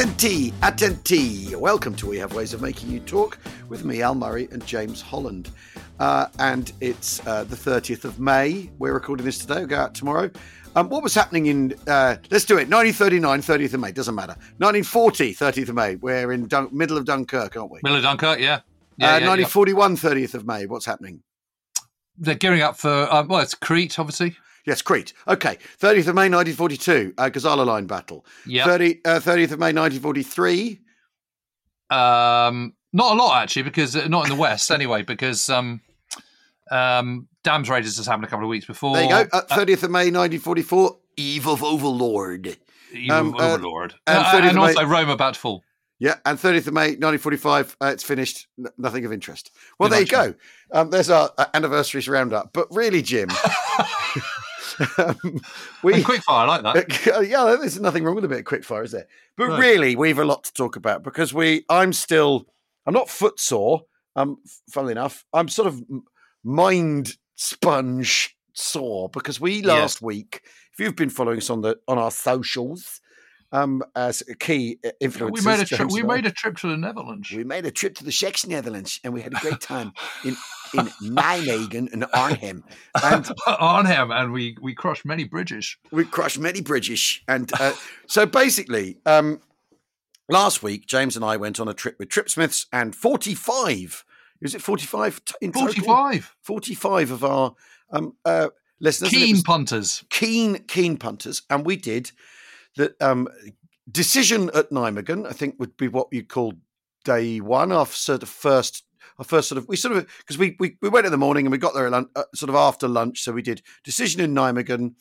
Attenti, attenti. Welcome to We Have Ways of Making You Talk with me, Al Murray, and James Holland. Uh, and it's uh, the 30th of May. We're recording this today. We'll go out tomorrow. Um, what was happening in, uh, let's do it, 1939, 30th of May, doesn't matter. 1940, 30th of May. We're in Dun- middle of Dunkirk, aren't we? Middle of Dunkirk, yeah. Yeah, yeah, yeah, 1941, 30th of May. What's happening? They're gearing up for, um, well, it's Crete, obviously. Yes, Crete. Okay, 30th of May 1942, uh, Gazala Line battle. Yeah. 30, uh, 30th of May 1943. Um, not a lot, actually, because uh, not in the West, anyway, because um, um, Dams Raiders has happened a couple of weeks before. There you go. Uh, 30th of May 1944, Eve of Overlord. You um, uh, Overlord. and Uh, 30th and also May- Rome about to fall. Yeah, and 30th of May 1945, uh, it's finished. N- nothing of interest. Well, Good there you go. Um, there's our uh, anniversaries roundup. But really, Jim, um, we And quickfire, I like that. yeah, there's nothing wrong with a bit of quickfire, is there? But No. really, we've a lot to talk about because we. I'm still. I'm not footsore. Um, f- funnily enough, I'm sort of mind sponge sore because we Yeah. last week. If you've been following us on the on our socials, um, as a key uh, influencers, We made a trip. We made a trip to the Netherlands. we made a trip to the Czech Netherlands and we had a great time in in Nijmegen and Arnhem, and Arnhem, and we we crushed many bridges. we crushed many bridges. And uh, so basically, um, last week James and I went on a trip with Tripsmiths and forty five. Is it forty five in total? Forty-five 45 of our um, uh, listeners. keen punters. keen, keen punters, and we did the um, decision at Nijmegen. I think would be what you call day one, our sort of first, our first sort of. We sort of because we, we we went in the morning and we got there at lun- uh, sort of after lunch, so we did decision in Nijmegen.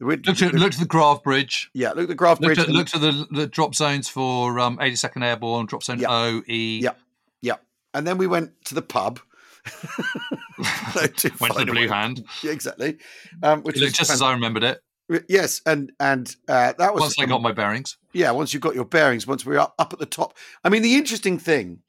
We, Looked at looked at the Grave Bridge. yeah, look at the Grave Bridge. Looked at, looked at the, the drop zones for um, 82nd Airborne, drop zone Yeah. O, E. Yeah. yeah, and then we went to the pub. Went to the Blue Hand. Yeah, exactly. Um, which It looked just as I remembered it. Yes, and and uh, that was Once I got my bearings. yeah, once you've got your bearings, once we are up, at the top. I mean, the interesting thing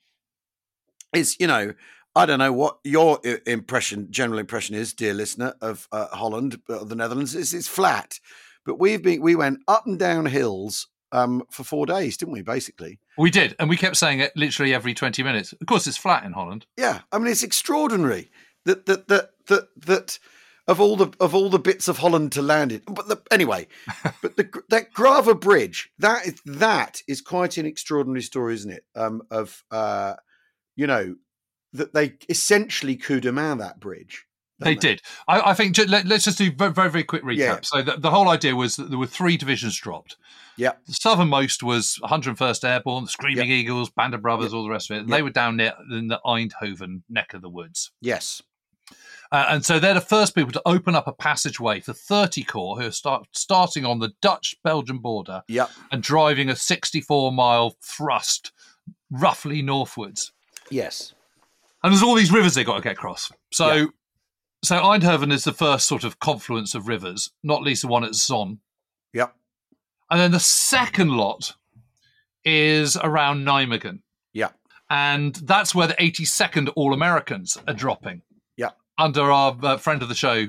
is, you know, I don't know what your impression, general impression is, dear listener of uh, Holland, uh, the Netherlands. It's, it's flat, but we've been we went up and down hills um, for four days, didn't we? Basically, We did, and we kept saying it literally every 20 minutes. Of course, it's flat in Holland. yeah. I mean, it's extraordinary that that that that that. Of all the of all the bits of Holland to land in, but the, anyway, but the that Grave Bridge that is that is quite an extraordinary story, isn't it? Um, of uh, you know that they essentially coup de main that bridge. They don't did. I, I think, let, us just do very, very, very quick recap. Yeah. So, the, the whole idea was that there were three divisions dropped. Yeah. The southernmost was 101st Airborne, the Screaming Eagles, Band of Brothers, all the rest of it. And they were down there in the Eindhoven neck of the woods. Yes. Uh, and so they're the first people to open up a passageway for 30 Corps who are start, starting on the Dutch Belgian border Yep. and driving a 64 mile thrust roughly northwards. Yes. And there's all these rivers they've got to get across. So, Yeah. so Eindhoven is the first sort of confluence of rivers, not least the one at Zon. Yep. And then the second lot is around Nijmegen. Yeah. And that's where the 82nd All Americans are dropping. Under our uh, friend of the show,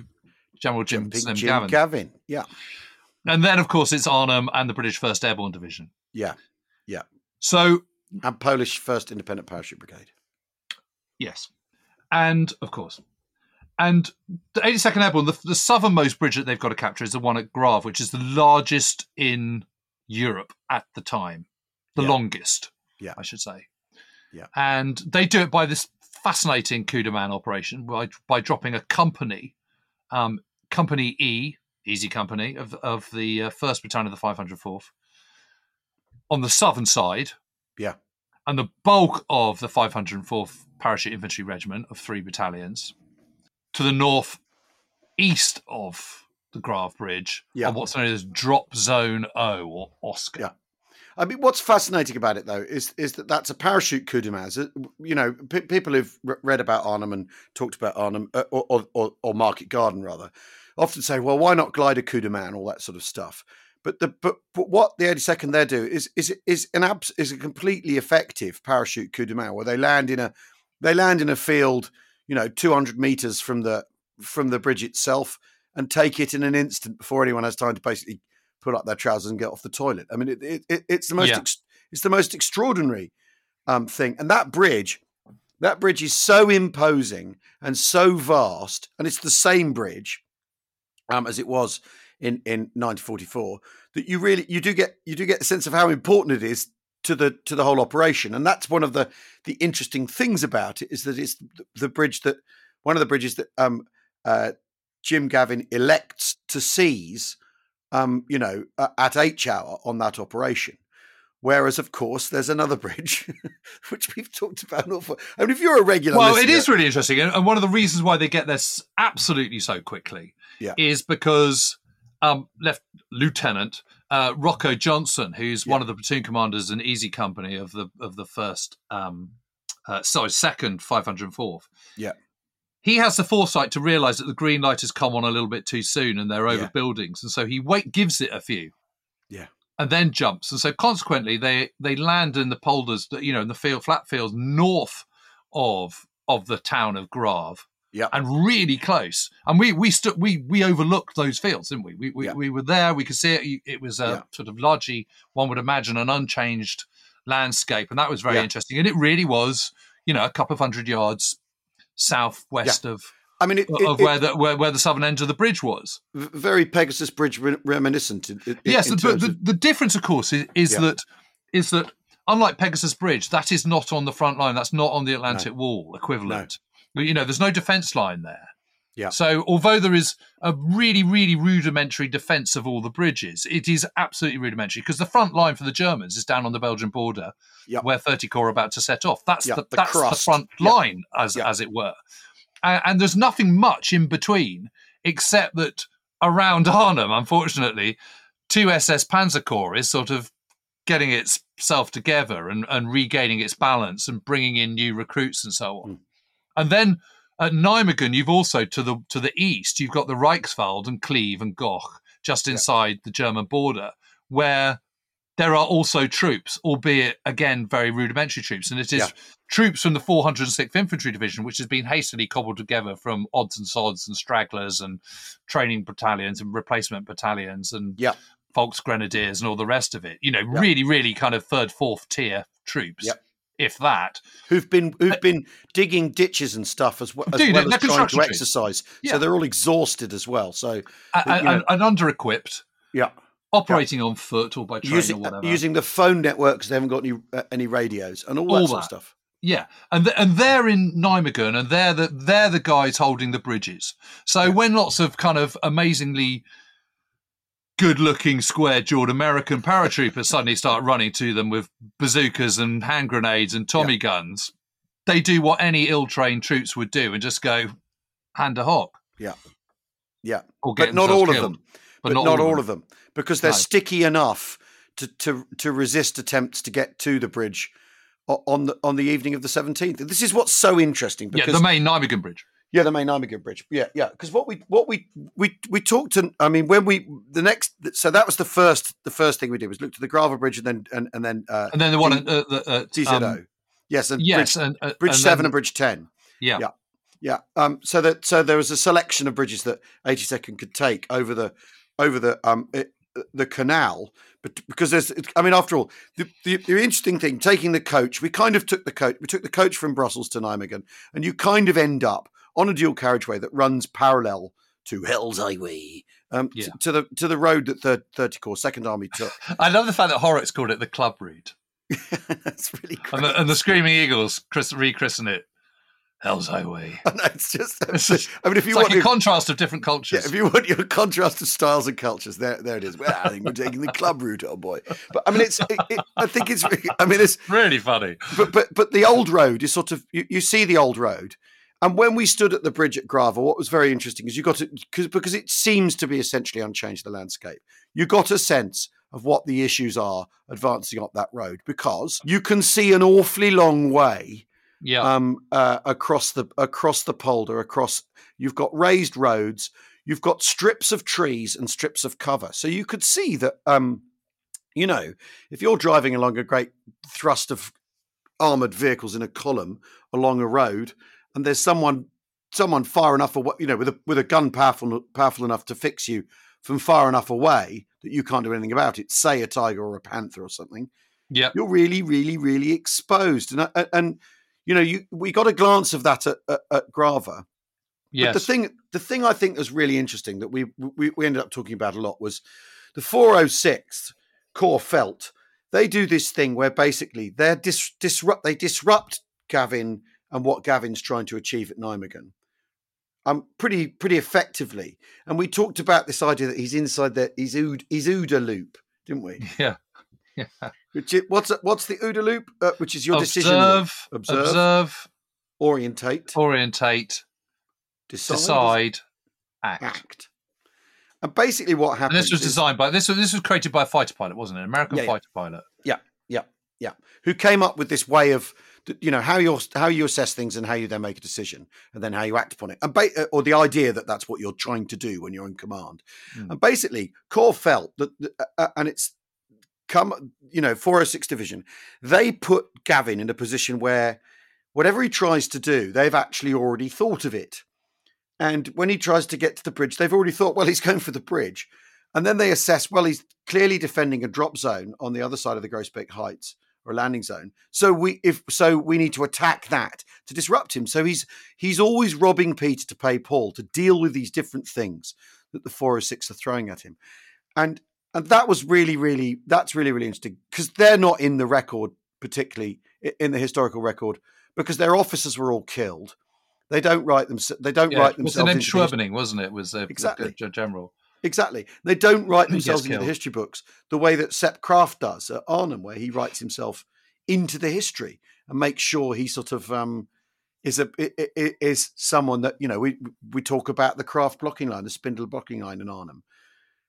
General Jim, Jumping Slim Jim Gavin. Gavin. Yeah. and then, of course, it's Arnhem and the British 1st Airborne Division. Yeah, yeah. So, And Polish First Independent Parachute Brigade. yes. And, of course, and the 82nd Airborne, the, the southernmost bridge that they've got to capture is the one at Grave, which is the largest in Europe at the time, the Yeah. longest, Yeah. I should say. Yeah. And they do it by this fascinating coup de main operation by, by dropping a company, um, Company E, Easy Company, of, of the uh, 1st Battalion of the 504th, on the southern side. Yeah. And the bulk of the 504th Parachute Infantry Regiment of three battalions to the north east of the Grave Bridge Yeah. on what's known as Drop Zone O or Oscar. Yeah. I mean, what's fascinating about it though is is that that's a parachute coup de main. You know, p- people who've re- read about Arnhem and talked about Arnhem uh, or, or, or, Market Garden rather, often say, "Well, why not glide a coup de main?" All that sort of stuff. But the but, but what the 82nd there do is is is an abs, is a completely effective parachute coup de main where they land in a they land in a field, you know, 200 meters from the from the bridge itself and take it in an instant before anyone has time to basically pull up their trousers and get off the toilet. I mean, it, it, it, it's the most Yeah. ex, it's the most extraordinary um, thing, and that bridge, that bridge is so imposing and so vast, and it's the same bridge um, as it was in in 1944 that you really you do get you do get a sense of how important it is to the to the whole operation, and that's one of the the interesting things about it is that it's the, the bridge that one of the bridges that um, uh, Jim Gavin elects to seize, um, you know, at H hour on that operation. Whereas, of course, there's another bridge, which we've talked about. an awful- I mean, if you're a regular, Well, it listener- is really interesting, and one of the reasons why they get this absolutely so quickly Yeah. is because um, Left Lieutenant uh, Rocco Johnson, who's one of the platoon commanders in Easy Company of the of the first, um, uh, sorry, second 504th. Yeah. He has the foresight to realise that the green light has come on a little bit too soon, and they're over Yeah. buildings, and so he wait gives it a few Yeah. and then jumps. And so consequently, they they land in the polders, that you know, in the field flat fields north of of the town of Grave. Yeah. and really close. And we we stood we we overlooked those fields, didn't we? We we, Yeah. we were there. We could see it. It was a Yeah. sort of largely one would imagine an unchanged landscape, and that was very interesting. And it really was, you know, a couple of hundred yards southwest of I mean, it, it, of it- where the where, where the southern end of the bridge was. very Pegasus Bridge re- reminiscent. In, in, yes, but the, of- the difference, of course, is, is Yeah. that is that unlike Pegasus Bridge, that is not on the front line. That's not on the Atlantic Wall equivalent. You know, there's no defence line there. Yeah. So although there is a really, really rudimentary defence of all the bridges, it is absolutely rudimentary because the front line for the Germans is down on the Belgian border, Yeah. where 30 Corps are about to set off. That's Yeah, the, the that's the front line, as Yeah. as it were. And, and there's nothing much in between except that around Arnhem, unfortunately, two SS Panzer Corps is sort of getting itself together and, and regaining its balance and bringing in new recruits and so on. Mm. And then at Nijmegen, you've also to the to the east, you've got the Reichswald and Cleve and Goch just Yeah. inside the German border, where there are also troops, albeit again very rudimentary troops, and it is Yeah. troops from the 406th Infantry Division, which has been hastily cobbled together from odds and sods and stragglers and training battalions and replacement battalions and Yeah. Volksgrenadiers and all the rest of it. You know, Yeah. really, really kind of third, fourth tier troops, Yeah. If that. who've been who've been digging ditches and stuff as well as, Dude, well as trying to exercise. Yeah. So they're all exhausted as well. So And, and, and under-equipped, yeah, operating on foot or by train using or whatever. using the phone networks. They haven't got any uh, any radios and all, All that sort of stuff. Yeah, and th- and they're in Nijmegen, and they're the they're the guys holding the bridges. So Yeah. when lots of kind of amazingly good-looking, square-jawed American paratroopers suddenly start running to them with bazookas and hand grenades and Tommy guns, they do what any ill-trained troops would do and just go hand a hock. Yeah. Yeah. or get But not all of them. But, not, all of them because they're No. sticky enough to, to to resist attempts to get to the bridge on the on the evening of the seventeenth. This is what's so interesting Yeah, because the main Nijmegen bridge. Yeah, the main Nijmegen Bridge. Yeah, yeah. Because what we what we we we talked to. I mean, when we the next. So that was the first the first thing we did was look to the Grave Bridge and then and, and then uh, And then the one D- at uh, the, uh, TZO. um, yes, and yes, Bridge, and, uh, Bridge and Seven then- and Bridge Ten. yeah. yeah. Yeah. Um. So that so there was a selection of bridges that 82nd could take over the over the um it, the canal, but because there's. I mean, after all, the, the the interesting thing taking the coach, we kind of took the coach. We took the coach from Brussels to Nijmegen, and you kind of end up on a dual carriageway that runs parallel to Hell's Highway. Um, t- to the to the road that third, 30 Corps Second Army took. I love the fact that Horrocks called it the club route. That's really great. And the, and the Screaming Eagles chris- rechristen it Hell's Highway. It's just. It's just- I mean, if you It's like want, a if- contrast of different Yeah, cultures. if you want your contrast of styles and cultures, there, there it is. Well, I think we're taking the club route, oh boy. But I mean, it's. It, it, I think it's. I mean, it's. really funny. But but but the old road is sort of. You, you see the old road, And when we stood at the bridge at Grave, what was very interesting is you got it because because it seems to be essentially unchanged the landscape. You got a sense of what the issues are advancing up that road because you can see an awfully long way Yeah. um, uh, across the across the polder. Across, you've got raised roads, you've got strips of trees and strips of cover, so you could see that. Um, you know, if you're driving along a great thrust of armored vehicles in a column along a road, and there's someone someone far enough away, you know, with a with a gun powerful powerful enough to fix you from far enough away that you can't do anything about it, say a tiger or a panther or something, yeah. you're really, really, really exposed. And and, and you know, you we got a glance of that at, at, at Grave. Yes. But the thing, the thing I think was really interesting that we, we we ended up talking about a lot was the 406th Korps Feldt. They do this thing where basically they're dis, disrupt. They disrupt Gavin and what Gavin's trying to achieve at Nijmegen. Um, pretty pretty effectively. And we talked about this idea that he's inside the his OODA, his OODA loop, didn't we? yeah. Yeah. Which is, what's what's the OODA loop? Uh, which is your decision. Observe, Observe. observe, Orientate. orientate, Decide. decide, act. Act. And basically, what happened. This was is- designed by this was this was created by a fighter pilot, wasn't it? An American fighter pilot Yeah, yeah. pilot. who came up with this way of you know how you how you assess things and how you then make a decision and then how you act upon it. And ba- or the idea that that's what you're trying to do when you're in command. Mm. and basically Korps Feldt that that- uh, and it's come you know 406 division they put gavin in a position where whatever he tries to do they've actually already thought of it. And when he tries to get to the bridge they've already thought well he's going for the bridge. And then they assess well he's clearly defending a drop zone on the other side of the Groesbeek Heights or a landing zone. So we if so we need to attack that to disrupt him. So he's he's always robbing Peter to pay Paul to deal with these different things that the 406 are throwing at him. And and that was really really that's really really interesting because they're not in the record particularly in the historical record because their officers were all killed. They don't write them they don't Yeah, write themselves name? into the his- Scherbening, wasn't it? Was the, Exactly. the general? Exactly. They don't write themselves into the history books the way that Sepp Kraft does at Arnhem, where he writes himself into the history and makes sure he sort of um, is a is someone that you know we we talk about the Kraft blocking line, the Spindler blocking line in Arnhem,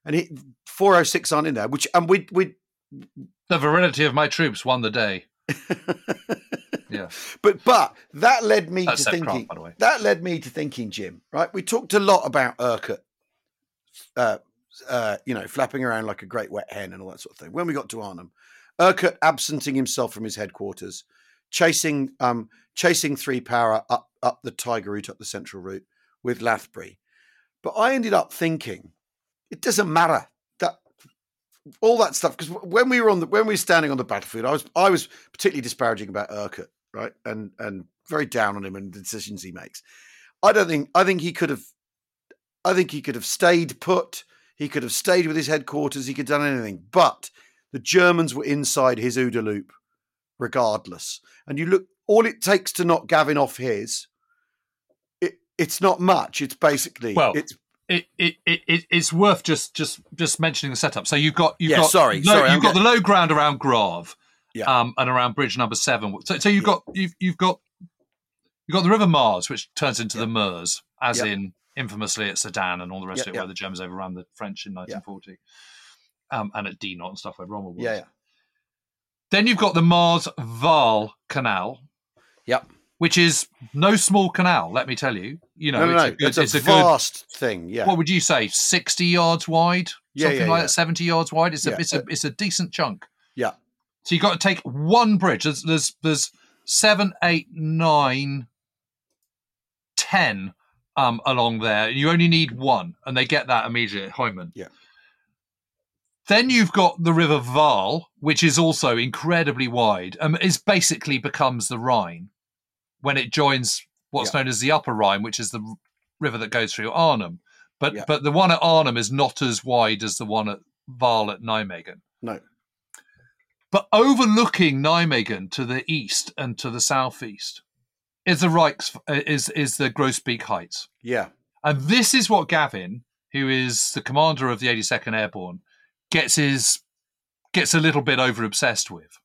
and he 406 aren't in there, which and we we The virility of my troops won the day. Yeah, but but that led me that's to thinking Kraft, by the way. that led me to thinking, Jim. Right, we talked a lot about Urquhart, uh, uh, you know, flapping around like a great wet hen and all that sort of thing. When we got to Arnhem, Urquhart absenting himself from his headquarters, chasing um, chasing three power up up the Tiger route, up the central route with Lathbury. But I ended up thinking it doesn't matter that all that stuff because when we were on the when we were standing on the battlefield, I was I was particularly disparaging about Urquhart, right, and and very down on him and the decisions he makes. I don't think I think he could have I think he could have stayed put. He could have stayed with his headquarters. He could have done anything. But the Germans were inside his OODA loop, regardless. And you look, all it takes to knock Gavin off his, it, it's not much. It's basically, Well, it's It, it, it, it it's worth just just just mentioning the setup. So you've got you've Yeah, got sorry, low, sorry, I'm you've got get- the low ground around Grave, Yeah. um, and around bridge number seven. So, so you've Yeah. got you've you've got you've got the River Maas, which turns into the Meuse, as Yeah. in infamously at Sedan and all the rest Yeah, of it, yeah. where the Germans overran the French in 1940, um, and at Dinant and stuff where Rommel was. yeah, yeah, Then you've got the Mars Val Canal, yep. which is no small canal. Let me tell you. You know, No, no, no. it's a good, It's a, it's a good vast thing. Yeah, what would you say 60 yards wide something yeah, like yeah. that 70 yards wide it's a it's a it's a decent chunk yeah, so you've got to take one bridge there's there's, there's seven eight nine ten um along there you only need one and they get that immediately at Heumen. Yeah. then you've got the river Waal, which is also incredibly wide and is basically becomes the Rhine when it joins what's Yeah. known as the Upper Rhine, which is the river that goes through Arnhem. But Yeah. but the one at Arnhem is not as wide as the one at Waal at Nijmegen. no, But overlooking Nijmegen to the east and to the southeast is the Reichs is is the Groesbeek Heights. yeah, And this is what Gavin, who is the commander of the 82nd Airborne, gets his gets a little bit over obsessed with.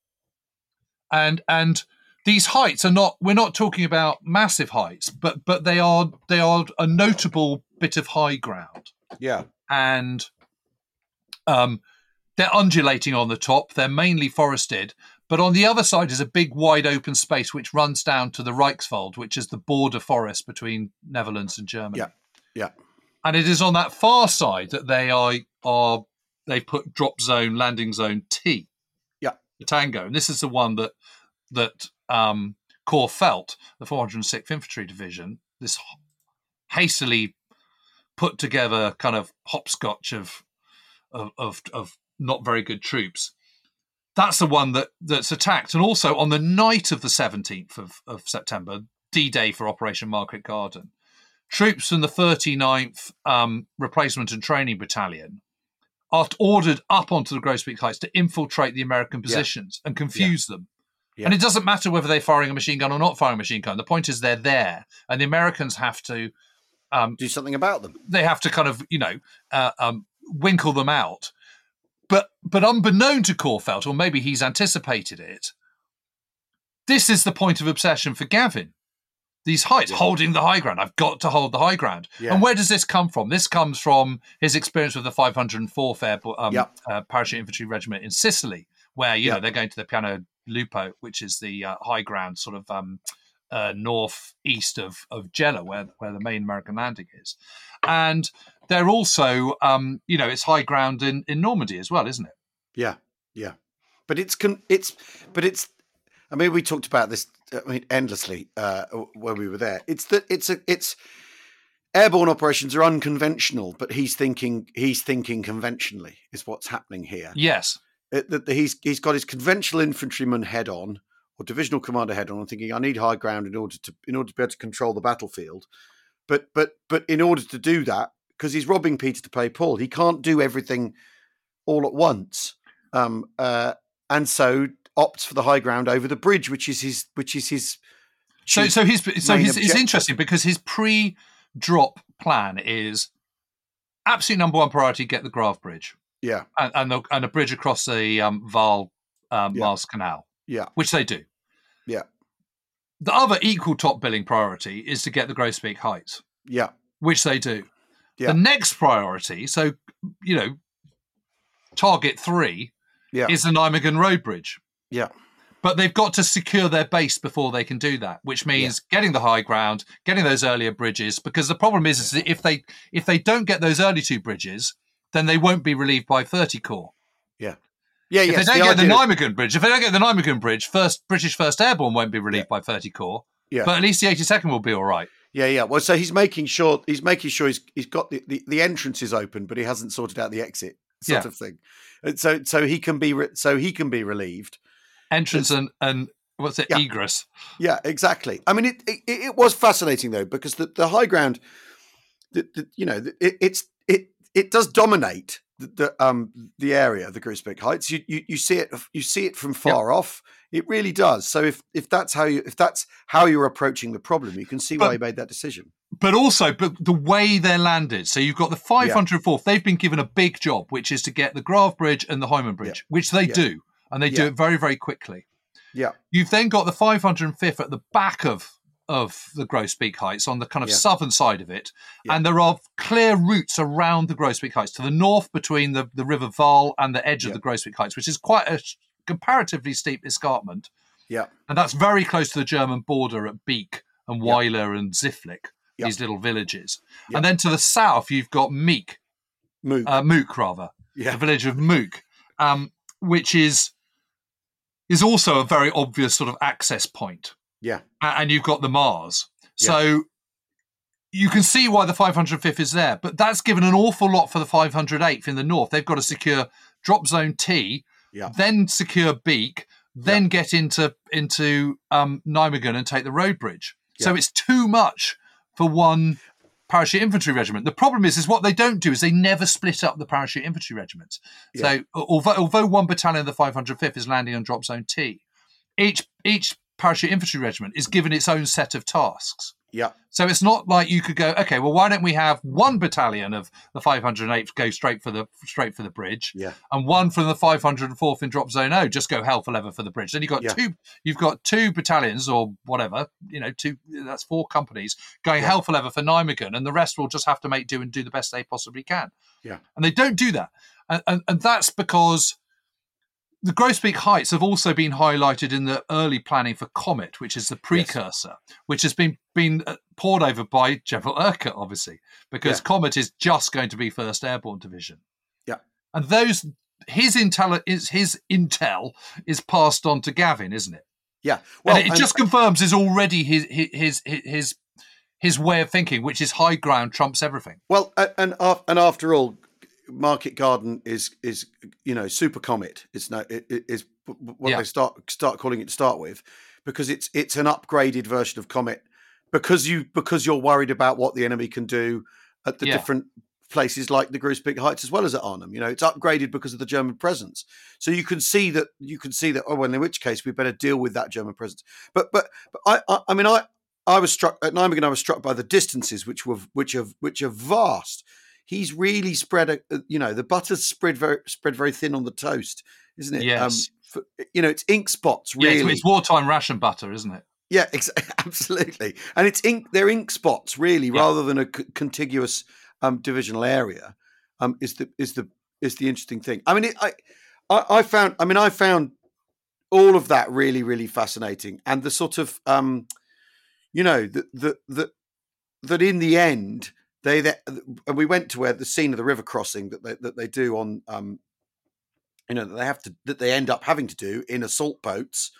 And and these heights are not we're not talking about massive heights but but they are they are a notable bit of high ground Yeah. and um they're undulating on the top they're mainly forested but on the other side is a big wide open space which runs down to the Reichswald which is the border forest between Netherlands and Germany Yeah. Yeah. and it is on that far side that they are are they put drop zone landing zone T Yeah. the tango and this is the one that that um, Korps Feldt, the 406th Infantry Division, this hastily put together kind of hopscotch of of, of, of not very good troops. That's the one that, that's attacked. And also on the night of the 17th of, of September, D Day for Operation Market Garden, troops from the 39th um, Replacement and Training Battalion are ordered up onto the Groesbeek Heights to infiltrate the American positions and confuse them. Yeah. And it doesn't matter whether they're firing a machine gun or not firing a machine gun. The point is they're there, and the Americans have to um, Do something about them. they have to kind of you know uh, um, winkle them out. But but unbeknown to Korps Feldt, or maybe he's anticipated it. This is the point of obsession for Gavin. These heights, Yeah. holding the high ground. I've got to hold the high ground. Yeah. And where does this come from? This comes from his experience with the 504th Airborne um, Yep. uh, Parachute Infantry Regiment in Sicily, where you know they're going to the Piano Lupo, which is the uh, high ground, sort of um, uh, northeast of of Gela, where where the main American landing is, and they're also, um, you know, it's high ground in in Normandy as well, isn't it? Yeah, yeah. But it's con- it's but it's. I mean, we talked about this. I mean, endlessly uh, when we were there. It's that it's a it's airborne operations are unconventional, but he's thinking he's thinking conventionally is what's happening here. Yes, It- that he's he's got his conventional infantryman head on or divisional commander head on, and thinking I need high ground in order to in order to be able to control the battlefield. But but but in order to do that, because he's robbing Peter to pay Paul, he can't do everything all at once. Um, uh, and so opts for the high ground over the bridge, which is his which is his. So, so his so his, it's interesting because his pre-drop plan is absolute number one priority: get the Grave Bridge yeah and and, the, and a bridge across the um, Waal um, Yeah. Maas Canal, yeah which they do. Yeah. The other equal top billing priority is to get the Groesbeek Heights, yeah which they do. Yeah. The next priority, so you know, target three yeah is the Nijmegen Road Bridge. yeah But they've got to secure their base before they can do that, which means getting the high ground, getting those earlier bridges. Because the problem is, is that if they if they don't get those early two bridges, then they won't be relieved by 30 Corps. yeah. Yeah, if yes, they don't get the Nijmegen Bridge, if they don't get the Nijmegen Bridge, first British First Airborne won't be relieved by 30 Corps. Yeah. But at least the 82nd will be all right. Yeah, yeah. Well, so he's making sure he's making sure he's he's got the, the, the entrance is open, but he hasn't sorted out the exit sort Yeah. of thing. And so so he can be re- so he can be relieved. Entrance and and what's it? Yeah. Egress. Yeah, exactly. I mean, it it, it was fascinating though because the, the high ground, the, the, you know, it, it's it it does dominate the, the um the area, the Groesbeek Heights. You, you you see it you see it from far off. It really does. So if if that's how you if that's how you're approaching the problem, you can see why But- he made that decision. but also but the way they're landed. So you've got the 504th. They've been given a big job, which is to get the Grave Bridge and the Heumen Bridge, which they do, and they do it very very quickly. Yeah, You've then got the 505th at the back of of the Groesbeek Heights on the kind of Yeah. southern side of it, Yeah. and there are clear routes around the Groesbeek Heights to the north between the, the River Waal and the edge of the Grosbeak Heights, which is quite a comparatively steep escarpment, yeah, and that's very close to the German border at Beek and Yeah. Wyler and Zyfflich, Yeah. these little villages. Yeah. And then to the south, you've got Meek, Mook. uh, Mook rather, yeah, the village of Mook, um, which is is also a very obvious sort of access point. Yeah, And you've got the Maas, so you can see why the 505th is there. But that's given an awful lot for the 508th in the north. They've got to secure drop zone T, Yeah. then secure Beek, then get into into um, Nijmegen and take the road bridge. So it's too much for one parachute infantry regiment. The problem is, is what they don't do is they never split up the parachute infantry regiments. So although although one battalion of the 505th is landing on drop zone T, each each parachute infantry regiment is given its own set of tasks. Yeah. So it's not like you could go, okay, well, why don't we have one battalion of the 508th go straight for the straight for the bridge, Yeah. and one from the 504th in drop zone O just go hell for leather for the bridge. Then you've got Yeah. two, you've got two battalions or whatever, you know, two. That's four companies going Yeah. hell for leather for Nijmegen, and the rest will just have to make do and do the best they possibly can. Yeah. and they don't do that, and and, and that's because the Groesbeek Heights have also been highlighted in the early planning for Comet, which is the precursor, which has been been uh, pored over by General Urquhart, obviously, because Yeah. Comet is just going to be First Airborne Division. Yeah. and those his intel is his intel is passed on to Gavin, isn't it? Yeah. Well, and it and- just confirms is already his his his his his way of thinking, which is high ground trumps everything. Well, and and after all, Market Garden is is you know super comet. It's no it, it is what Yeah. they start start calling it to start with, because it's it's an upgraded version of Comet. Because you because you're worried about what the enemy can do at the Yeah. different places like the Groesbeek Heights as well as at Arnhem. You know, it's upgraded because of the German presence. So you can see that you can see that. Oh, well, in which case we better deal with that German presence. But but but I I, I mean I. I was struck at Nijmegen. I was struck by the distances, which were which are which are vast. He's really spread, a, a- you know, the butter's spread very spread very thin on the toast, isn't it? Yes. for, you know, it's ink spots Yeah, really. it's, it's wartime ration butter, isn't it? Yeah, ex- absolutely. And it's ink. They're ink spots, really, Yeah. rather than a c- contiguous um, divisional area. Um, is the is the is the interesting thing. I mean, it, I, I I found. I mean, I found all of that really really fascinating, and the sort of um, you know, that that that that in the end they, they and we went to where the scene of the river crossing that they that they do on um, you know, that they have to that they end up having to do in assault boats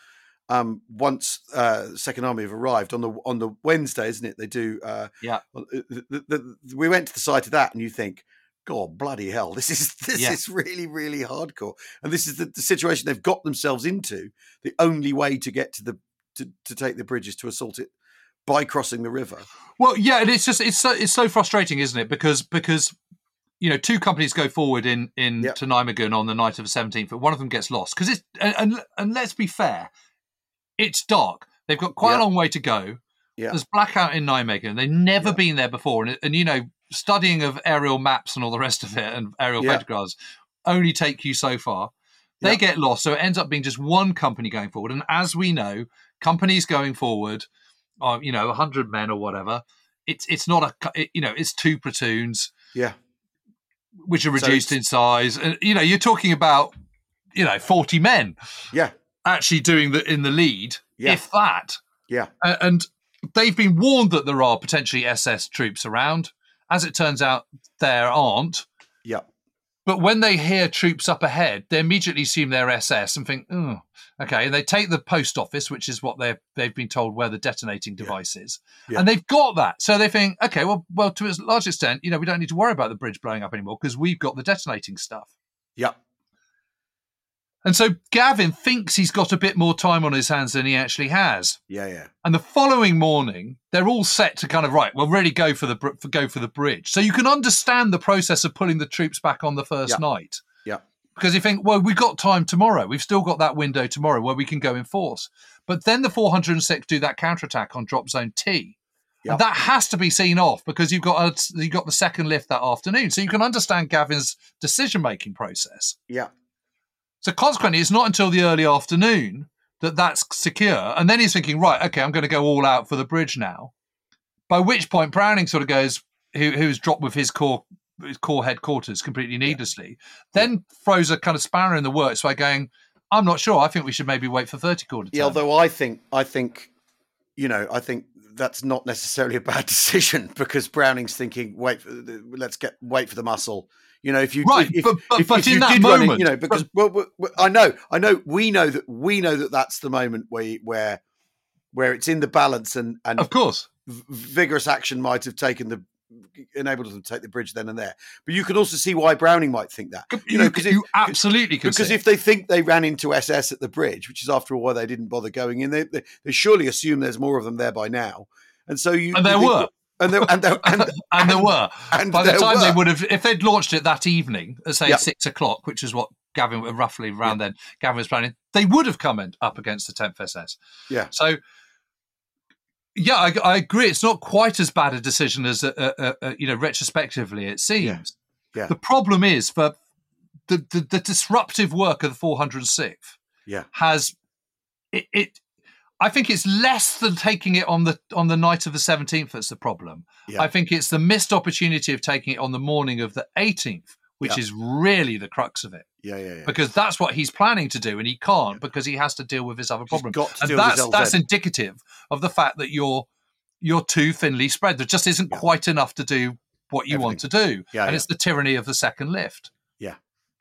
um, once uh, the Second Army have arrived on the on the Wednesday, isn't it? They do. Uh, Yeah. uh, The, the, the, we went to the site of that, and you think, God, bloody hell, this is this Yeah. is really really hardcore, and this is the, the situation they've got themselves into. The only way to get to the to, to take the bridge is to assault it by crossing the river. Well, yeah, and it's just it's so it's so frustrating, isn't it? Because because you know two companies go forward in in Yep. to Nijmegen on the night of the seventeenth, but one of them gets lost because it's and, and and let's be fair, it's dark. They've got quite Yeah. a long way to go. Yeah. There's blackout in Nijmegen. They've never been there before, and and you know studying of aerial maps and all the rest of it and aerial photographs only take you so far. They get lost, so it ends up being just one company going forward. And as we know, companies going forward, you know, hundred men or whatever. It's it's not a it, you know it's two platoons Yeah, which are reduced it's- in size, and you know you're talking about you know forty men yeah, actually doing the in the lead, Yeah. if that. yeah, A- and they've been warned that there are potentially SS troops around. As it turns out, there aren't. yeah, But when they hear troops up ahead, they immediately assume they're SS and think, oh, okay. And they take the post office, which is what they've they've been told where the detonating Yeah. device is, Yeah. and they've got that. So they think, okay, well, well, to a large extent, you know, we don't need to worry about the bridge blowing up anymore because we've got the detonating stuff. yeah, And so Gavin thinks he's got a bit more time on his hands than he actually has. yeah, yeah, And the following morning, they're all set to kind of right. Well, really go for the for, go for the bridge. So you can understand the process of pulling the troops back on the first Yeah. night. Yeah. Because you think, well, we've got time tomorrow. We've still got that window tomorrow where we can go in force. But then the 406 do that counterattack on drop zone T. Yeah. And that has to be seen off because you've got a, you've got the second lift that afternoon. So you can understand Gavin's decision making process. yeah, So consequently, it's not until the early afternoon that that's secure. And then he's thinking, right, okay, I'm going to go all out for the bridge now. By which point, Browning sort of goes, who, who's dropped with his core his core headquarters completely needlessly, then throws a kind of spanner in the works by going, I'm not sure. I think we should maybe wait for 30 quarter yeah. Although I think, I think, you know, I think that's not necessarily a bad decision because Browning's thinking, wait, let's get wait for the muscle. You know, if you Right, if, but- but- if, but if in you that did run it, moment- you know, because well, well, well, I know, I know, we know that we know that that's the moment where where where it's in the balance and and Of course. vigorous action might have taken the enabled them to take the bridge then and there. But you can also see why Browning might think that. You, know, you, 'cause it- absolutely can Because if they think they ran into SS at the bridge, which is after all why they didn't bother going in, they, they, they surely assume there's more of them there by now. And so you And there you were. And there and there, and, and there were. and By the time they would have, if they'd launched it that evening, at say Yeah. six o'clock, which is what Gavin roughly around then Gavin was planning, they would have come in, up against the 10th SS. Yeah. So yeah, I, I, agree. It's not quite as bad a decision as uh, uh, uh, you know retrospectively it seems. Yeah. Yeah. The problem is for the, the, the disruptive work of the 406th. Yeah. has it, it. I think it's less than taking it on the on the night of the 17th that's the problem. Yeah. I think it's the missed opportunity of taking it on the morning of the 18th, which Yeah. is really the crux of it. Yeah, yeah, yeah. Because that's what he's planning to do, and he can't because he has to deal with his other problem. got to and that's that's indicative of the fact that you're you're too thinly spread. There just isn't Yeah. quite enough to do what you want to do, Yeah, and yeah. it's the tyranny of the second lift.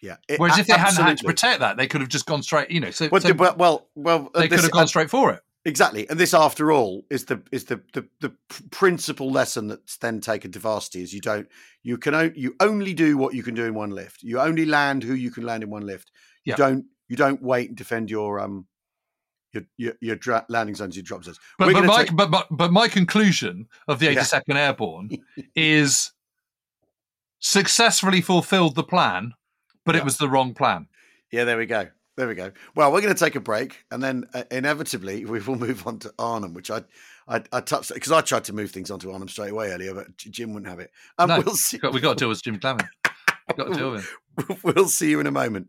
yeah. It- Whereas if they hadn't had to protect that, they could have just gone straight. You know, so, well, so well, well, well, they this- could have gone uh, straight for it. Exactly, and this, after all, is the is the the, the principal lesson that's then taken to Varsity is you don't you can o- you only do what you can do in one lift. You only land who you can land in one lift. You Yeah. don't you don't wait and defend your um your your, your dra- landing zones, your drop zones. But but my, take- but, but but my conclusion of the Yeah. 82nd Airborne is successfully fulfilled the plan, but Yeah. it was the wrong plan. yeah, there we go. There we go. Well, we're going to take a break, and then uh, inevitably we will move on to Arnhem, which I I, I touched because I tried to move things onto Arnhem straight away earlier, but Jim wouldn't have it. Um, No. We'll see. We got, we got to deal with Jim Clement. got to deal with him. we'll see you in a moment.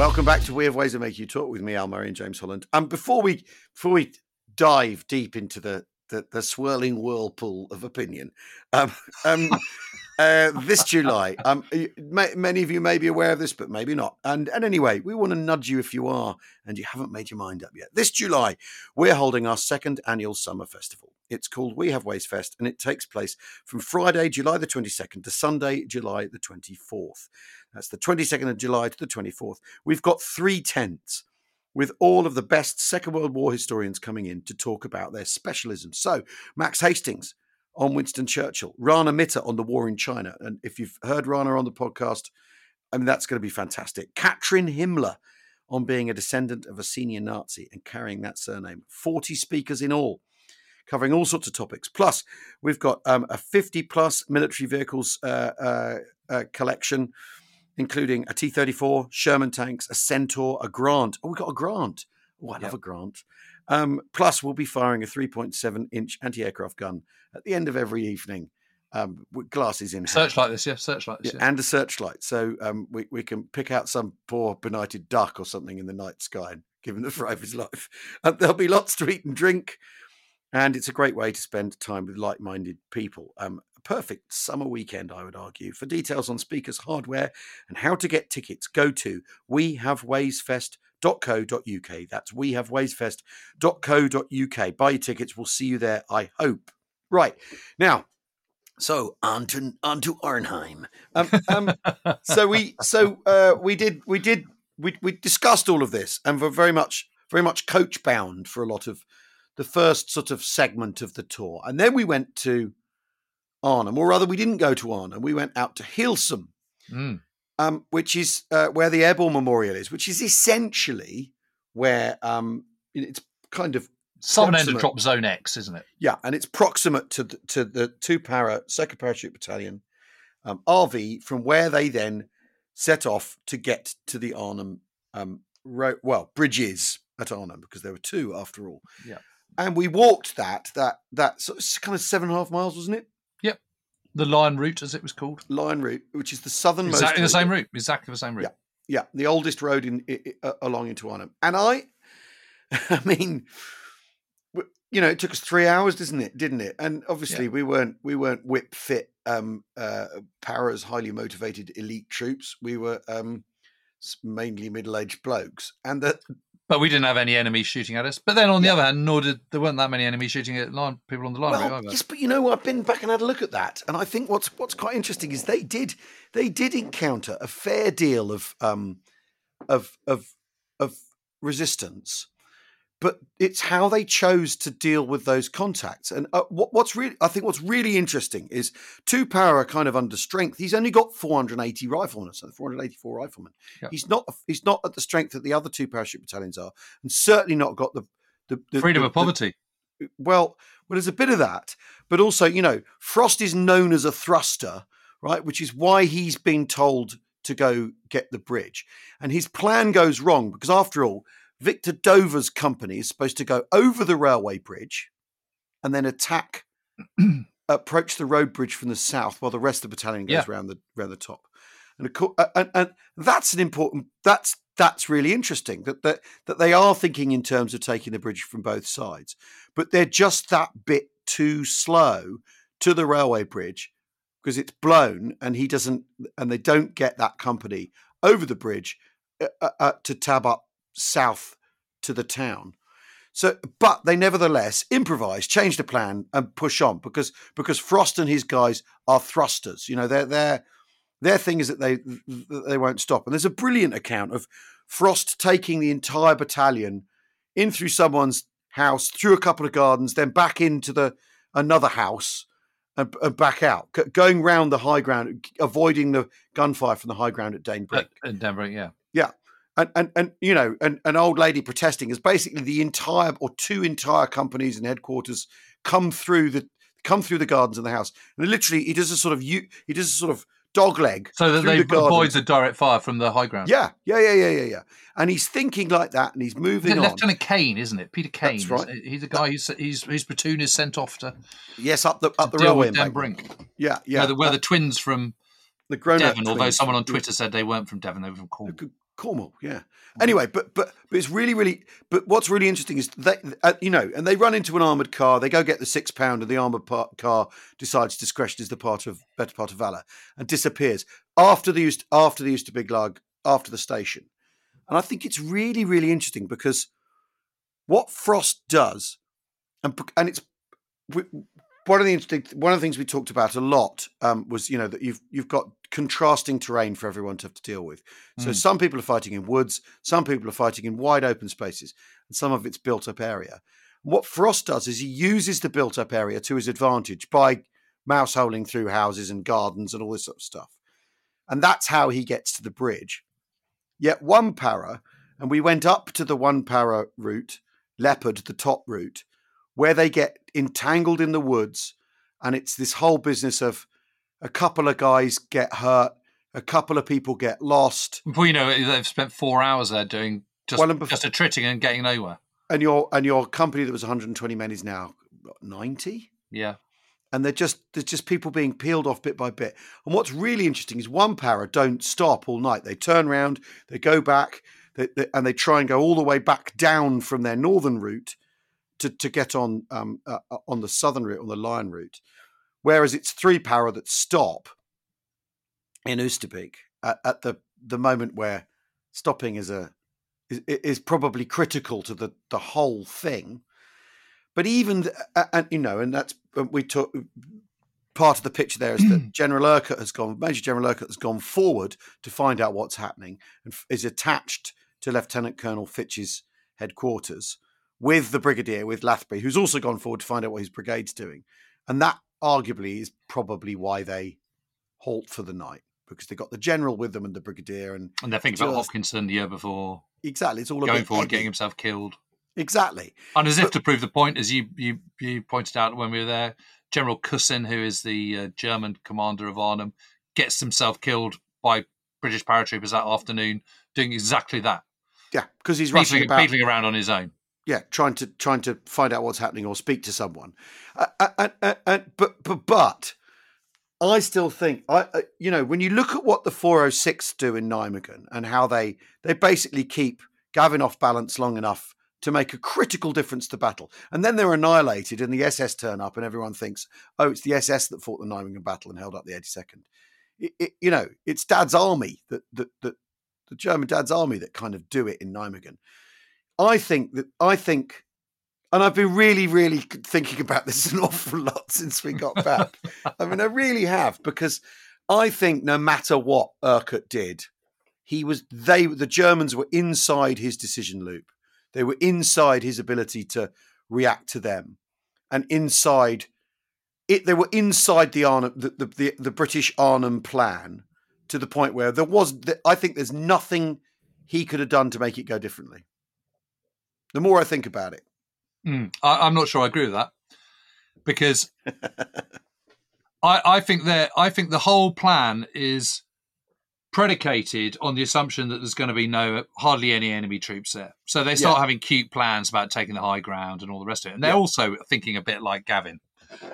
Welcome back to Weird Ways of Make You Talk with me, Al Murray and James Holland. Um, before we before we dive deep into the the, the swirling whirlpool of opinion, um, um, uh, this July, um, you- ma- many of you may be aware of this, but maybe not. And and anyway, we want to nudge you if you are and you haven't made your mind up yet. This July, we're holding our second annual summer festival. It's called We Have Ways Fest, and it takes place from Friday, July the 22nd to Sunday, July the 24th. That's the 22nd of July to the 24th. We've got three tents with all of the best Second World War historians coming in to talk about their specialisms. So, Max Hastings on Winston Churchill, Rana Mitter on the war in China. And if you've heard Rana on the podcast, I mean, that's going to be fantastic. Katrin Himmler on being a descendant of a senior Nazi and carrying that surname. 40 speakers in all, covering all sorts of topics. Plus, we've got um, a 50 plus military vehicles uh, uh, uh, collection including a T 34, Sherman tanks, a Centaur, a Grant. Oh, we got a Grant. Oh, I love Yep. a Grant. Um, plus, we'll be firing a 3.7 inch anti aircraft gun at the end of every evening um, with glasses in hand. Searchlight this, yeah. Searchlight this, Yeah, yeah. and a searchlight. So um, we, we can pick out some poor benighted duck or something in the night sky and give him the fright of his life. And there'll be lots to eat and drink. And it's a great way to spend time with like-minded people. Um, a perfect summer weekend, I would argue. For details on speakers, hardware, and how to get tickets, go to wehavewaysfest.co.uk. That's wehavewaysfest.co.uk. Buy your tickets. We'll see you there, I hope. Right. Now, so on to on to Arnhem. Um, um, so we so uh, we did we did we we discussed all of this and were very much very much coach bound for a lot of the first sort of segment of the tour, and then we went to Arnhem, or rather, we didn't go to Arnhem. We went out to Heelsum, Mm. um, which is uh, where the Airborne Memorial is, which is essentially where um, it's kind of Southern end of drop zone X, isn't it? yeah, and it's proximate to the, to the two para second parachute battalion um, RV from where they then set off to get to the Arnhem um, road. Well, bridges at Arnhem because there were two after all. Yeah. And we walked that that that sort of kind of seven and a half miles, wasn't it? Yep, the Lion Route, as it was called. Lion route, which is the southernmost. Exactly the same route. Exactly the same route. Yeah, yeah, the oldest road in, i i- uh, along into Arnhem. And I, I mean, you know, it took us three hours, didn't it? Didn't it? And obviously, we weren't we weren't whip fit, um, uh, paras, highly motivated elite troops. We were um, mainly middle aged blokes, and that But we didn't have any enemies shooting at us. But then on the other hand, nor did there weren't that many enemies shooting at line, people on the line well, yes, but you know. I've been back and had a look at that, and I think what's what's quite interesting is they did they did encounter a fair deal of um, of of of resistance, but it's how they chose to deal with those contacts. And uh, what, what's really, I think, what's really interesting is two power are kind of under strength. He's only got 480 riflemen, so 484 riflemen. Yeah. He's not he's not at the strength that the other two parachute battalions are, and certainly not got the the, the Freedom the- of poverty. well, well, there's a bit of that, but also, you know, Frost is known as a thruster, right? Which is why he's been told to go get the bridge, and his plan goes wrong because, after all, Victor Dover's company is supposed to go over the railway bridge and then attack, approach the road bridge from the south, while the rest of the battalion goes Yeah. round the round the top. And, of course, and, and that's an important. That's that's really interesting that that that they are thinking in terms of taking the bridge from both sides, but they're just that bit too slow to the railway bridge because it's blown, and he doesn't, and they don't get that company over the bridge uh, uh, uh, to tab up south to the town. So, but they nevertheless improvise, change the plan, and push on because because Frost and his guys are thrusters. You know, they're they're their thing is that they that they won't stop. And there's a brilliant account of Frost taking the entire battalion in through someone's house, through a couple of gardens, then back into the another house and, and back out, g- going round the high ground, avoiding the gunfire from the high ground at Den Brink At, at Denver, yeah. And and and you know, an, an old lady protesting is basically the entire or two entire companies and headquarters come through the come through the gardens and the house, and literally he does a sort of you he does a sort of dog leg So that they the gardens. avoid the direct fire from the high ground. Yeah, yeah, yeah, yeah, yeah, yeah. And he's thinking like that, and he's Is moving it on. Lieutenant Cane, isn't it? Peter Cane. That's right. He's- a guy who's, he's, whose platoon is sent off to, Yes, up the up the railway embankment. Brink. Yeah, yeah. where the, where uh, the twins from the grown Devon, although someone on Twitter said they weren't from Devon, they were from Cornwall. Cornwall, yeah. Anyway, but but but it's really really. But what's really interesting is they, uh, you know, and they run into an armored car. They go get the six pound, and the armored par- car decides discretion is the part of better part of valor, and disappears after the East after the Oosterbeek Laag after the station. And I think it's really really interesting because what Frost does, and and it's one of the interesting one of the things we talked about a lot um, was you know that you've you've got contrasting terrain for everyone to have to deal with. So Mm. some people are fighting in woods, some people are fighting in wide open spaces, and some of it's built up area. What Frost does is he uses the built up area to his advantage by mouse holing through houses and gardens and all this sort of stuff. And that's how he gets to the bridge. Yet one para, and we went up to the one para route, Leopard, the top route, where they get entangled in the woods. And it's this whole business of a couple of guys get hurt, a couple of people get lost, Before you know they've spent four hours there doing just, Well, and bef- just attriting and getting nowhere. and your and your company that was 120 men is now 90 Yeah. and they're just there's just people being peeled off bit by bit. And what's really interesting is one para don't stop all night. They turn around, they go back they, they- and they try and go all the way back down from their northern route to, to get on um, uh, uh, on the southern route on the Lion route, whereas it's three para that stop in Oosterbeek at, at the the moment where stopping is a is, is probably critical to the the whole thing. But even and you know, and that's uh, we talk. Part of the picture there is that General Urquhart has gone. Major General Urquhart has gone forward to find out what's happening and is attached to Lieutenant Colonel Fitch's headquarters with the brigadier, with Lathbury, who's also gone forward to find out what his brigade's doing. And that arguably is probably why they halt for the night because they got the general with them and the brigadier and and they're thinking about Hopkinson the year before. Exactly, it's all going forward, heavy. getting himself killed. Exactly, and as but, if to prove the point, as you you you pointed out when we were there, General Kussin, who is the uh, German commander of Arnhem, gets himself killed by British paratroopers that afternoon, doing exactly that. Yeah, because he's beetling, rushing about, beetling around on his own. Yeah, trying to trying to find out what's happening or speak to someone. Uh, uh, uh, uh but but but I still think I uh, you know when you look at what the 406 do in Nijmegen and how they they basically keep Gavin off balance long enough to make a critical difference to battle, and then they're annihilated, and the SS turn up, and everyone thinks, oh, it's the SS that fought the Nijmegen battle and held up the 82nd. It, it, you know, it's Dad's army that that that the German Dad's army that kind of do it in Nijmegen. I think that I think, and I've been really, really thinking about this an awful lot since we got back. I mean, I really have because I think no matter what Urquhart did, he was they the Germans were inside his decision loop. They were inside his ability to react to them, and inside it. They were inside the Arnhem, the, the, the, the British Arnhem plan to the point where there was. I think there's nothing he could have done to make it go differently. The more I think about it, mm, I, am not sure I agree with that because I, I think that I think the whole plan is predicated on the assumption that there's going to be no hardly any enemy troops there. So they start yeah. having cute plans about taking the high ground and all the rest of it. And they're yeah. also thinking a bit like Gavin.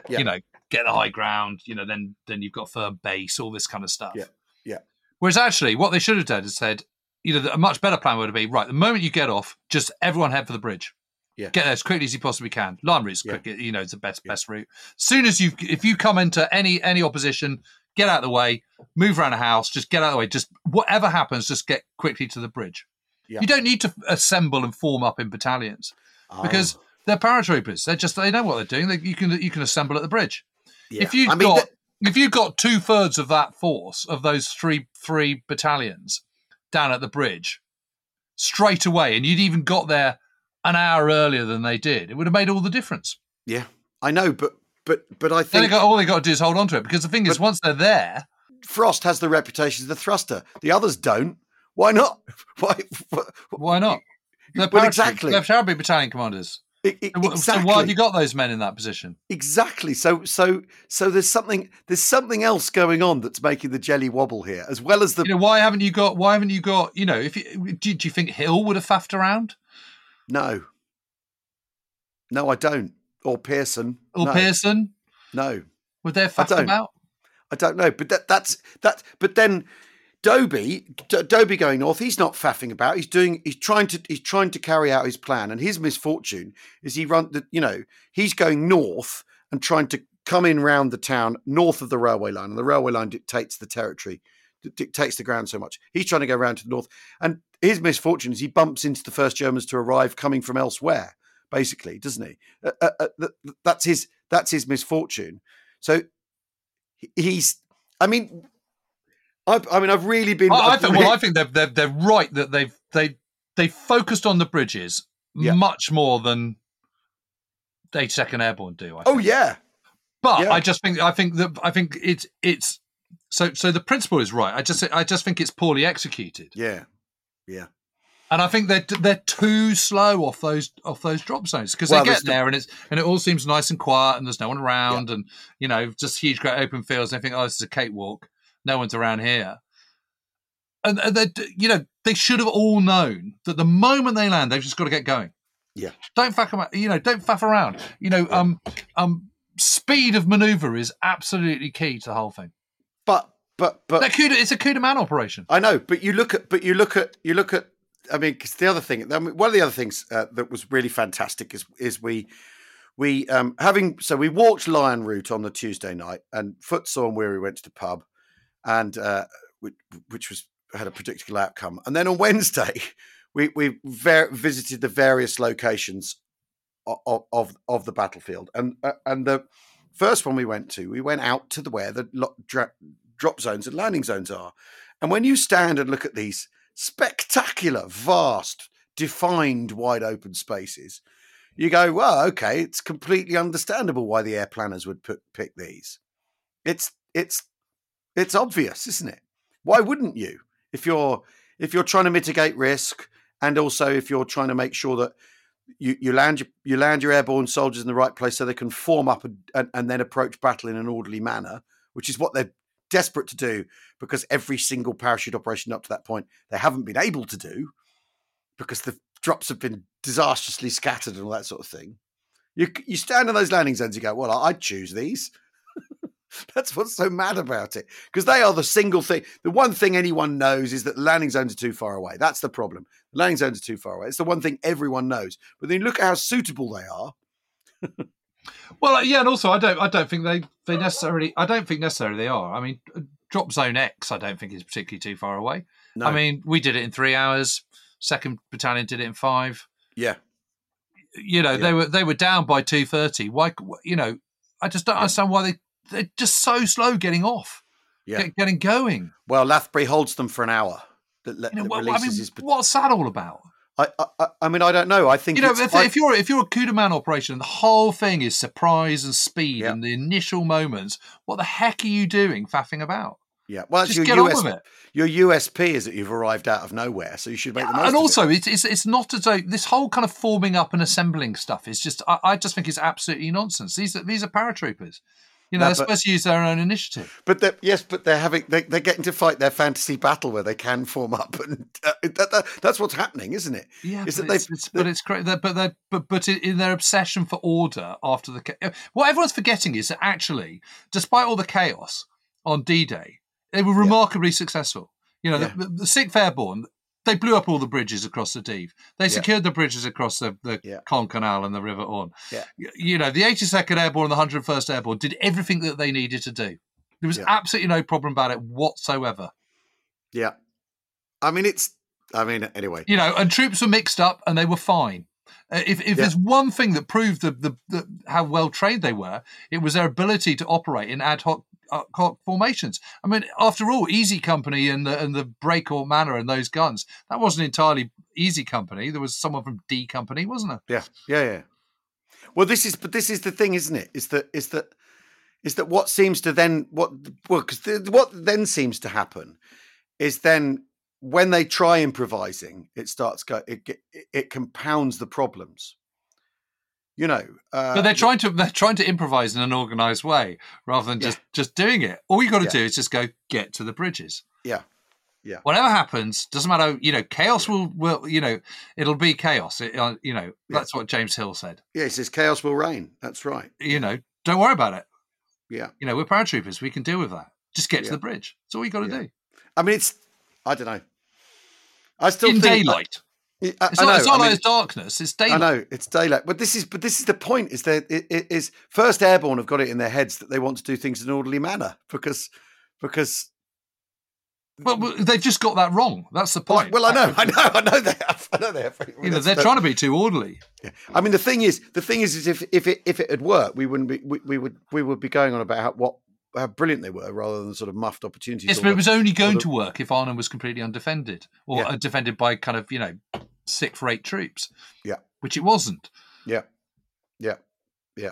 Yeah. You know, get the high ground, you know, then then you've got firm base, all this kind of stuff. Yeah. Yeah. Whereas actually what they should have done is said, you know, a much better plan would have been right. The moment you get off, just everyone head for the bridge. Yeah. Get there as quickly as you possibly can. Line route's yeah. quick, you know, it's the best yeah. best route. Soon as you, if you come into any any opposition, get out of the way, move around the house, just get out of the way. Just whatever happens, just get quickly to the bridge. Yeah. You don't need to assemble and form up in battalions oh. because they're paratroopers. They're just they know what they're doing. They, you can you can assemble at the bridge. Yeah. If you've I mean, got if you've got two thirds of that force of those three three battalions down at the bridge straight away, and you'd even got there an hour earlier than they did, it would have made all the difference. Yeah, I know, but but but I think they got, all they got to do is hold on to it because the thing is, once they're there, Frost has the reputation as the thruster. The others don't. Why not? Why? Why not? They're well, exactly. They're Paratroop battalion commanders. It, it, exactly. So why have you got those men in that position? Exactly. So so so there's something there's something else going on that's making the jelly wobble here, as well as the. You know, why haven't you got? Why haven't you got? You know, if you, do, do you think Hill would have faffed around? No. No, I don't. Or Pearson. Or no. Pearson. No. Would they have faffed about? I don't know, but that, that's that. But then Dobie, D- going north, he's not faffing about. He's doing. He's trying to. He's trying to carry out his plan. And his misfortune is he run. The, you know, he's going north and trying to come in round the town north of the railway line, and the railway line dictates the territory, dictates the ground so much. He's trying to go around to the north, and his misfortune is he bumps into the first Germans to arrive coming from elsewhere. Basically, doesn't he? Uh, uh, uh, that's his. That's his misfortune. So he's. I mean, I, I mean, I've really been. I, I think, well, I think they're, they're they're right that they've they they focused on the bridges yeah. much more than 82nd Airborne do. oh yeah, but yeah. I just think I think that I think it's it's so so the principle is right. I just I just think it's poorly executed. Yeah, yeah. And I think they're they're too slow off those off those drop zones because well, they get there and it's and it all seems nice and quiet and there's no one around yeah. and you know just huge great open fields. And I think oh this is a cakewalk no one's around here. And, they, you know, they should have all known that the moment they land, they've just got to get going. Yeah. Don't fuck around. You know, don't faff around. You know, um, um, speed of maneuver is absolutely key to the whole thing. But but but it's a coup de main operation. I know, but you look at but you look at you look at I mean, 'cause the other thing, I mean, one of the other things uh, that was really fantastic is is we we um having so we walked Lion Route on the Tuesday night, and Footsore and Weary went to the pub, and uh, which, which was had a predictable outcome. And then on Wednesday, we we ver- visited the various locations of, of of the battlefield, and uh, and the first one we went to, we went out to the where the dra- drop zones and landing zones are, and when you stand and look at these spectacular, vast, defined, wide open spaces, you go, well, okay, it's completely understandable why the air planners would put, pick these. It's it's it's obvious, isn't it? Why wouldn't you? If you're if you're trying to mitigate risk, and also if you're trying to make sure that you, you land your, you land your airborne soldiers in the right place so they can form up and, and, and then approach battle in an orderly manner, which is what they're desperate to do because every single parachute operation up to that point they haven't been able to do because the drops have been disastrously scattered and all that sort of thing. You you stand in those landing zones, you go, well, I'd choose these. That's what's so mad about it because they are the single thing. The one thing anyone knows is that the landing zones are too far away. That's the problem. The landing zones are too far away. It's the one thing everyone knows. But then look at how suitable they are. Well, yeah, and also I don't I don't think they they necessarily I don't think necessarily they are. I mean, uh, drop zone X I don't think is particularly too far away. No, I mean, we did it in three hours. Second battalion did it in five. yeah, You know, Yeah. they were they were down by two thirty. Why? You know, I just don't understand why they they're just so slow getting off, yeah. get, getting going. Well, Lathbury holds them for an hour. That, You know, I mean, his. what's that all about? I, I, I- mean, I don't know. I think You know, if, I- if you're if you're a coup de main operation, the whole thing is surprise and speed Yeah. and the initial moments. What the heck are you doing, faffing about? yeah. Well, it's Just your get on US, with it. your USP is that you've arrived out of nowhere, so you should make the most. and of it. also, it's, it's it's not as though this whole kind of forming up and assembling stuff is just. I, I just think it's absolutely nonsense. These are these are paratroopers. You know, No, they're but- supposed to use their own initiative. But they're, yes, but they're having they, they're getting to fight their fantasy battle where they can form up, and uh, that, that, that's what's happening, isn't it? Yeah, Is but that it's, it's, but it's great. But they're, but but in- their obsession for order after the what everyone's forgetting is that actually, despite all the chaos on D-Day, they were remarkably successful. You know, Yeah. the, the Sixth Airborne. They blew up all the bridges across the Dives. They Yeah. secured the bridges across the, the Yeah. Caen Canal and the River Orne. Yeah. You know, the 82nd Airborne and the 101st Airborne did everything that they needed to do. There was Yeah. absolutely no problem about it whatsoever. Yeah, I mean it's. I mean anyway. you know, and troops were mixed up and they were fine. Uh, if if Yeah. there's one thing that proved the, the, the how well trained they were, it was their ability to operate in ad hoc, ad hoc formations. I mean, after all, Easy Company and the and the Brécourt Manor and those guns that wasn't entirely Easy Company. There was someone from D Company, wasn't there? Yeah, yeah, yeah. Well, this is, but this is the thing, isn't it? Is that is that is that what seems to then what well because the, what then seems to happen is then when they try improvising, it starts go it it, it compounds the problems. You know, uh, But they're trying to they're trying to improvise in an organised way rather than Yeah. just just doing it. All you got to Yeah. do is just go get to the bridges. Yeah. Yeah. Whatever happens, doesn't matter. You know, chaos will will you know it'll be chaos. It, uh, you know, Yeah. that's what James Hill said. yeah, he says chaos will reign. That's right. You know, don't worry about it. Yeah, You know, we're paratroopers. We can deal with that. Just get to the bridge. That's all you got to Yeah. do. I mean it's I don't know. I still In think daylight. I, It's I not, know, it's not I mean- it's darkness. It's daylight. I know it's daylight, but this is but this is the point: is that it, it is First Airborne have got it in their heads that they want to do things in an orderly manner because because Well, well, they've just got that wrong. That's the point. well I know I know I know they have I know they have. You know, they're trying to be too orderly. Yeah. I mean, the thing is, the thing is, is if if it if it had worked, we wouldn't be we, we would we would be going on about what how brilliant they were rather than sort of muffed opportunities. Yes, or but it was only going the- to work if Arnhem was completely undefended or Yeah. uh, defended by kind of, you know, sixth rate troops. Yeah. Which it wasn't. Yeah, yeah, yeah.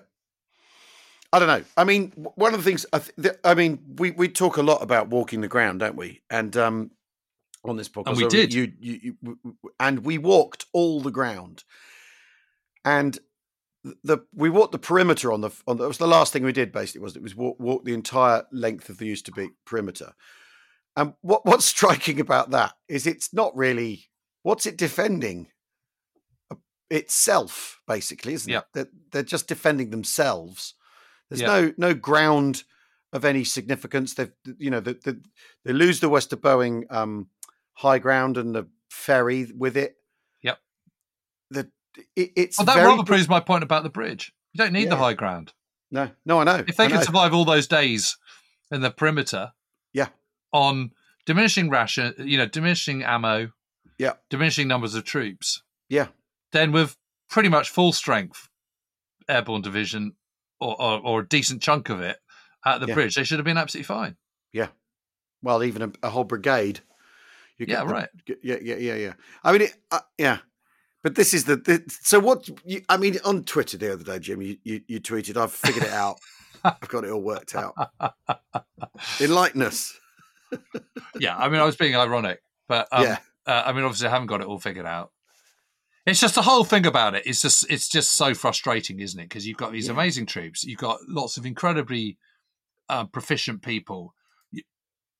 I don't know. I mean, one of the things I, th- I mean, we we talk a lot about walking the ground, don't we? And um, on this podcast, And we so did. You, you, you, and we walked all the ground, and the we walked the perimeter on the on the, it was the last thing we did. Basically, was it was walk, walk the entire length of the used to be perimeter. And what what's striking about that is it's not really what's it defending itself, basically, isn't Yeah. it? They're, they're just defending themselves. There's Yeah. no no ground of any significance. They you know they, they, they lose the Westerbouwing um, high ground and the ferry with it. Yep. The it, it's Well, that very rather proves my point about the bridge. You don't need the high ground. no, no, I know. If they I can know. survive all those days in the perimeter, Yeah. on diminishing ration, you know, diminishing ammo, Yeah. diminishing numbers of troops, Yeah. then with pretty much full strength airborne division or, or, or a decent chunk of it at the Yeah. bridge, they should have been absolutely fine. Yeah, well, even a, a whole brigade. Yeah, the- right. Yeah, yeah, yeah, yeah. I mean, it, uh, yeah. But this is the, the so what? You, I mean, on Twitter the other day, Jim, you, you, you tweeted, "I've figured it out. I've got it all worked out." Enlighten us. yeah, I mean, I was being ironic, but um, yeah, uh, I mean, obviously, I haven't got it all figured out. It's just the whole thing about it. It's just it's just so frustrating, isn't it? Because you've got these Yeah. amazing troops, you've got lots of incredibly uh, proficient people. You,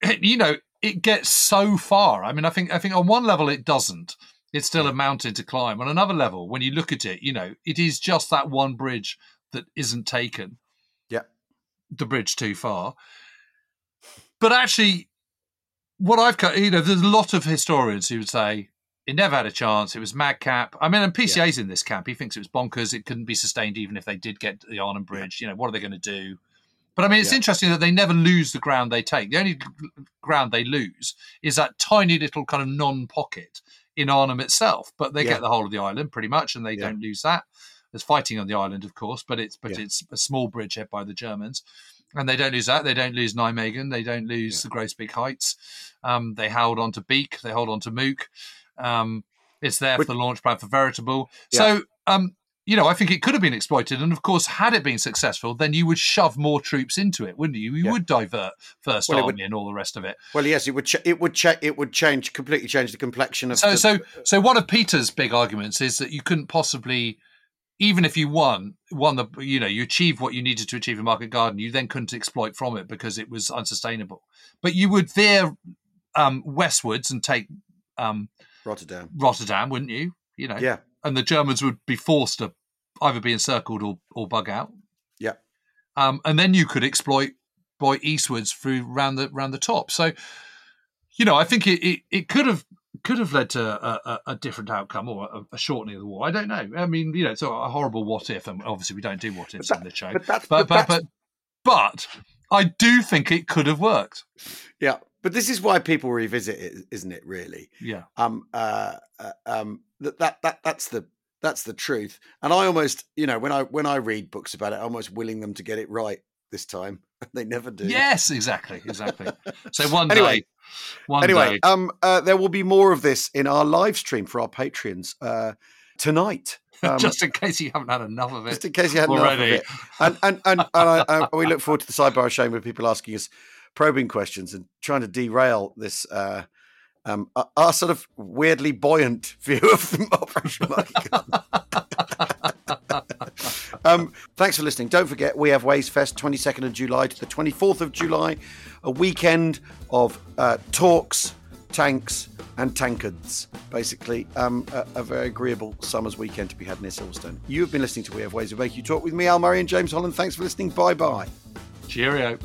you know, it gets so far. I mean, I think I think on one level it doesn't. It's still a mountain to climb. On another level, when you look at it, you know, it is just that one bridge that isn't taken. Yeah. the bridge too far. But actually, what I've cut, you know, there's a lot of historians who would say it never had a chance. It was madcap. I mean, and PCA's in this camp. He thinks it was bonkers. It couldn't be sustained even if they did get the Arnhem Bridge. You know, what are they going to do? But I mean, it's Yeah. interesting that they never lose the ground they take. The only ground they lose is that tiny little kind of non-pocket in Arnhem itself. But they Yeah. get the whole of the island pretty much, and they Yeah. don't lose that. There's fighting on the island, of course, but it's but Yeah. it's a small bridgehead by the Germans, and they don't lose that. They don't lose Nijmegen. They don't lose the Groesbeek Heights. Um, they hold on to Beek. They hold on to Mook. Um, it's there for the launch pad for Veritable. So, um, you know, I think it could have been exploited. And of course, had it been successful, then you would shove more troops into it, wouldn't you? You Yeah. would divert First Well, Army would- and all the rest of it. well, yes, it would. Ch- it would. Ch- it would change completely. Change the complexion of. So, the, so, so one of Peter's big arguments is that you couldn't possibly, even if you won, won the, you know, you achieved what you needed to achieve in Market Garden, you then couldn't exploit from it because it was unsustainable. But you would veer um, westwards and take um, Rotterdam. Rotterdam, wouldn't you? You know, Yeah, and the Germans would be forced to either be encircled or, or bug out. Yeah. Um, and then you could exploit by eastwards through round the round the top. So, you know, I think it, it, it could have could have led to a, a, a different outcome or a, a shortening of the war. I don't know. I mean, you know, it's a, horrible what if, and obviously we don't do what ifs that- in the show. but But but, but, but but I do think it could have worked. yeah. But this is why people revisit it, isn't it? Really. Yeah. um uh, uh um that, that that that's the that's the truth and i almost you know when i when i read books about it i'm almost willing them to get it right this time they never do Yes, exactly, exactly. So one Anyway. day, one anyway day, um uh, there will be more of this in our live stream for our patreons uh tonight um, just in case you haven't had enough of it. just in case you hadn't enough of already. it and and and, and I, I, we look forward to the sidebar of shame with people asking us probing questions and trying to derail this uh um, our- sort of weirdly buoyant view of the Operation Garden. um, thanks for listening. Don't forget, we have Ways Fest 22nd of July to the 24th of July, a weekend of uh, talks, tanks, and tankards. Basically, um, a, a very agreeable summer's weekend to be had near Silverstone. You have been listening to We Have Ways of Make You Talk with me, Al Murray, and James Holland. Thanks for listening. Bye bye. Cheerio.